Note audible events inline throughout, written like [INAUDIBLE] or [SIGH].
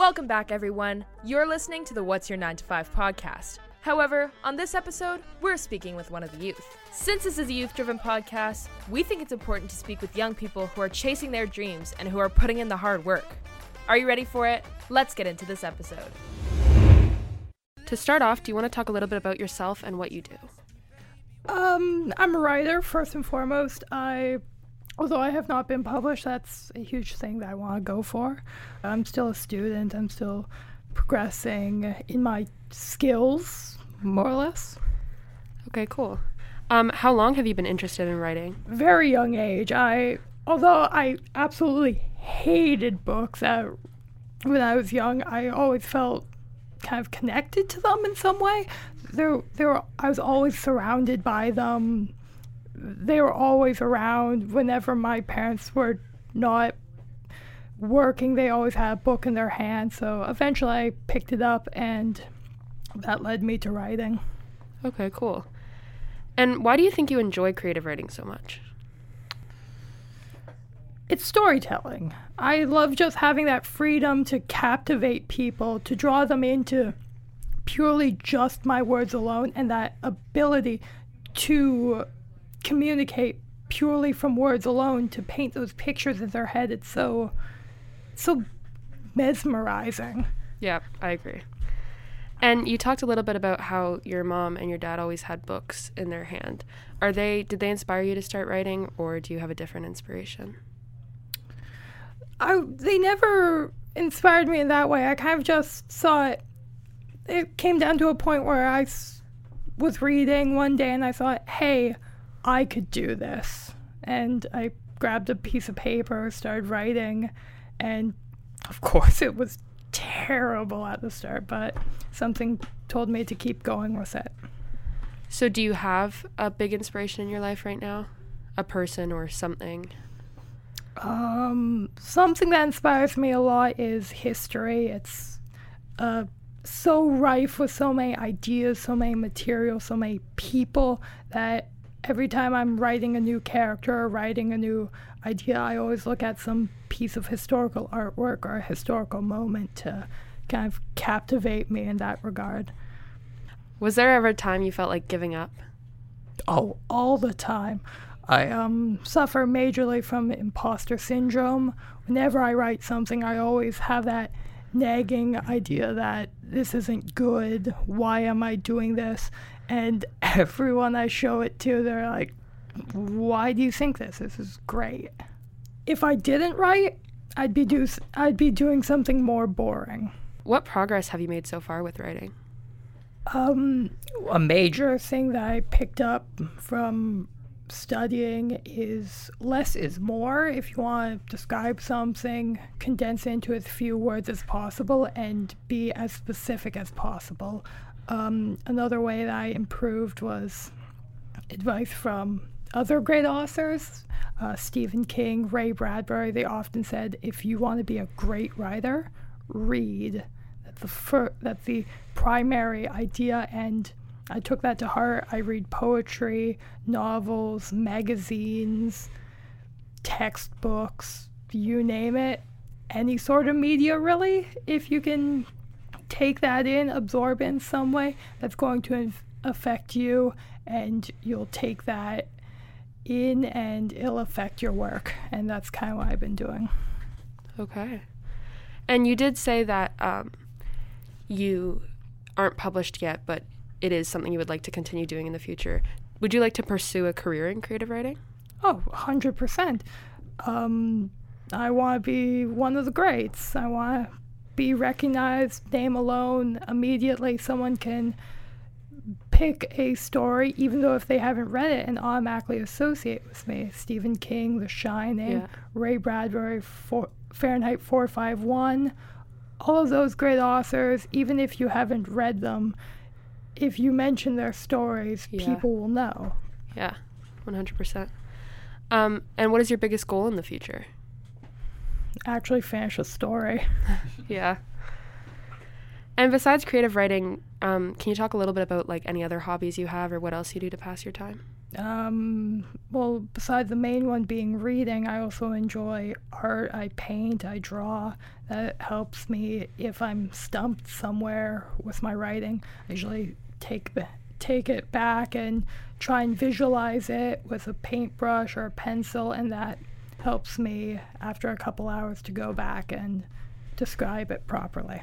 Welcome back, everyone. You're listening to the What's Your 9 to 5 podcast. However, on this episode, we're speaking with one of the youth. Since this is a youth driven podcast, we think it's important to speak with young people who are chasing their dreams and who are putting in the hard work. Are you ready for it? Let's get into this episode. To start off, do you want to talk a little bit about yourself and what you do? Um, I'm a writer first and foremost. I, although I have not been published, that's a huge thing that I want to go for. I'm still a student. I'm still progressing in my skills, more or less. Okay, cool. Um, how long have you been interested in writing? Very young age. I, although I absolutely hated books at, when I was young, I always felt kind of connected to them in some way. There, there. I was always surrounded by them. They were always around. Whenever my parents were not working, they always had a book in their hand. So eventually, I picked it up, and that led me to writing. Okay, cool. And why do you think you enjoy creative writing so much? It's storytelling. I love just having that freedom to captivate people, to draw them into purely just my words alone, and that ability to communicate purely from words alone, to paint those pictures in their head. It's so, so mesmerizing. Yeah, I agree. And you talked a little bit about how your mom and your dad always had books in their hand. Are they did they inspire you to start writing or do you have a different inspiration? I they never inspired me in that way. I kind of just saw it. It came down to a point where I was reading one day and I thought, "Hey, I could do this." And I grabbed a piece of paper, started writing, and of [LAUGHS] course it was terrible at the start, but something told me to keep going with it. So do you have a big inspiration in your life right now? A person or something? Um, something that inspires me a lot is history. It's uh, so rife with so many ideas, so many materials, so many people that every time I'm writing a new character or writing a new idea, I always look at some piece of historical artwork or a historical moment to kind of captivate me in that regard. Was there ever a time you felt like giving up? Oh, all the time. I um, suffer majorly from imposter syndrome. Whenever I write something, I always have that nagging idea that this isn't good. Why am I doing this? And [LAUGHS] everyone I show it to, they're like, "Why do you think this? This is great." If I didn't write, I'd be do I'd be doing something more boring. What progress have you made so far with writing? Um, a major thing that I picked up from studying is less is more. If you want to describe something, condense into as few words as possible and be as specific as possible. Um, another way that I improved was advice from other great authors, uh, Stephen King, Ray Bradbury. They often said, if you want to be a great writer, read. That the fir- that's the primary idea, and I took that to heart. I read poetry, novels, magazines, textbooks, you name it, any sort of media, really. If you can take that in, absorb it in some way, that's going to inf- affect you, and you'll take that in and it'll affect your work. And that's kind of what I've been doing. Okay. And you did say that um, you aren't published yet, but it is something you would like to continue doing in the future. Would you like to pursue a career in creative writing? Oh, 100%. Um, I want to be one of the greats. I want to be recognized, name alone, immediately. Someone can pick a story, even though if they haven't read it, and automatically associate with me. Stephen King, The Shining, Yeah. Ray Bradbury, for, Fahrenheit 451, all of those great authors, even if you haven't read them, if you mention their stories, Yeah. people will know. Yeah, 100%. Um, and what is your biggest goal in the future? Actually, finish a story. [LAUGHS] Yeah. And besides creative writing, um, can you talk a little bit about like any other hobbies you have or what else you do to pass your time? Um, well, besides the main one being reading, I also enjoy art. I paint, I draw. That helps me if I'm stumped somewhere with my writing. I usually take take it back and try and visualize it with a paintbrush or a pencil, and that helps me after a couple hours to go back and describe it properly.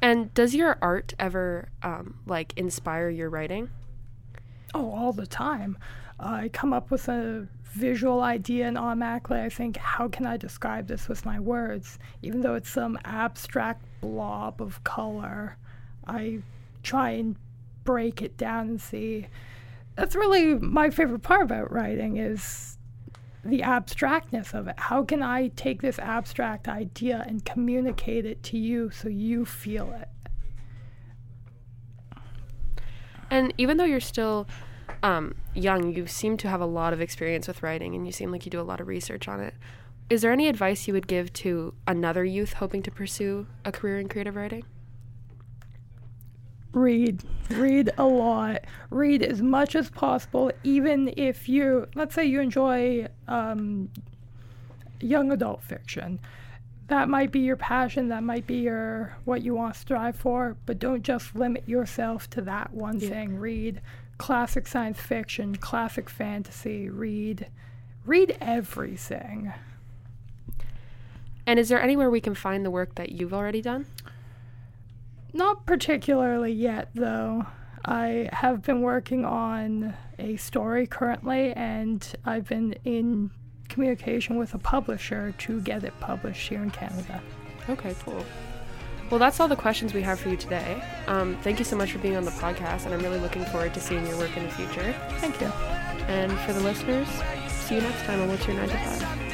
And does your art ever um, like inspire your writing? Oh, all the time. I come up with a visual idea and automatically I think, how can I describe this with my words? Even though it's some abstract blob of color, I try and break it down and see. That's really my favorite part about writing is the abstractness of it. How can I take this abstract idea and communicate it to you so you feel it? And even though you're still um, young, you seem to have a lot of experience with writing and you seem like you do a lot of research on it. Is there any advice you would give to another youth hoping to pursue a career in creative writing? Read. Read a lot. Read as much as possible, even if you, let's say you enjoy um, young adult fiction. That might be your passion, that might be your what you want to strive for, but don't just limit yourself to that one yeah. thing. Read classic science fiction, classic fantasy, read read everything. And is there anywhere we can find the work that you've already done? Not particularly yet, though. I have been working on a story currently, and I've been in communication with a publisher to get it published here in Canada. Okay, cool. Well, that's all the questions we have for you today. Um, thank you so much for being on the podcast, and I'm really looking forward to seeing your work in the future. Thank you. And for the listeners, see you next time on What's Your 9 to 5.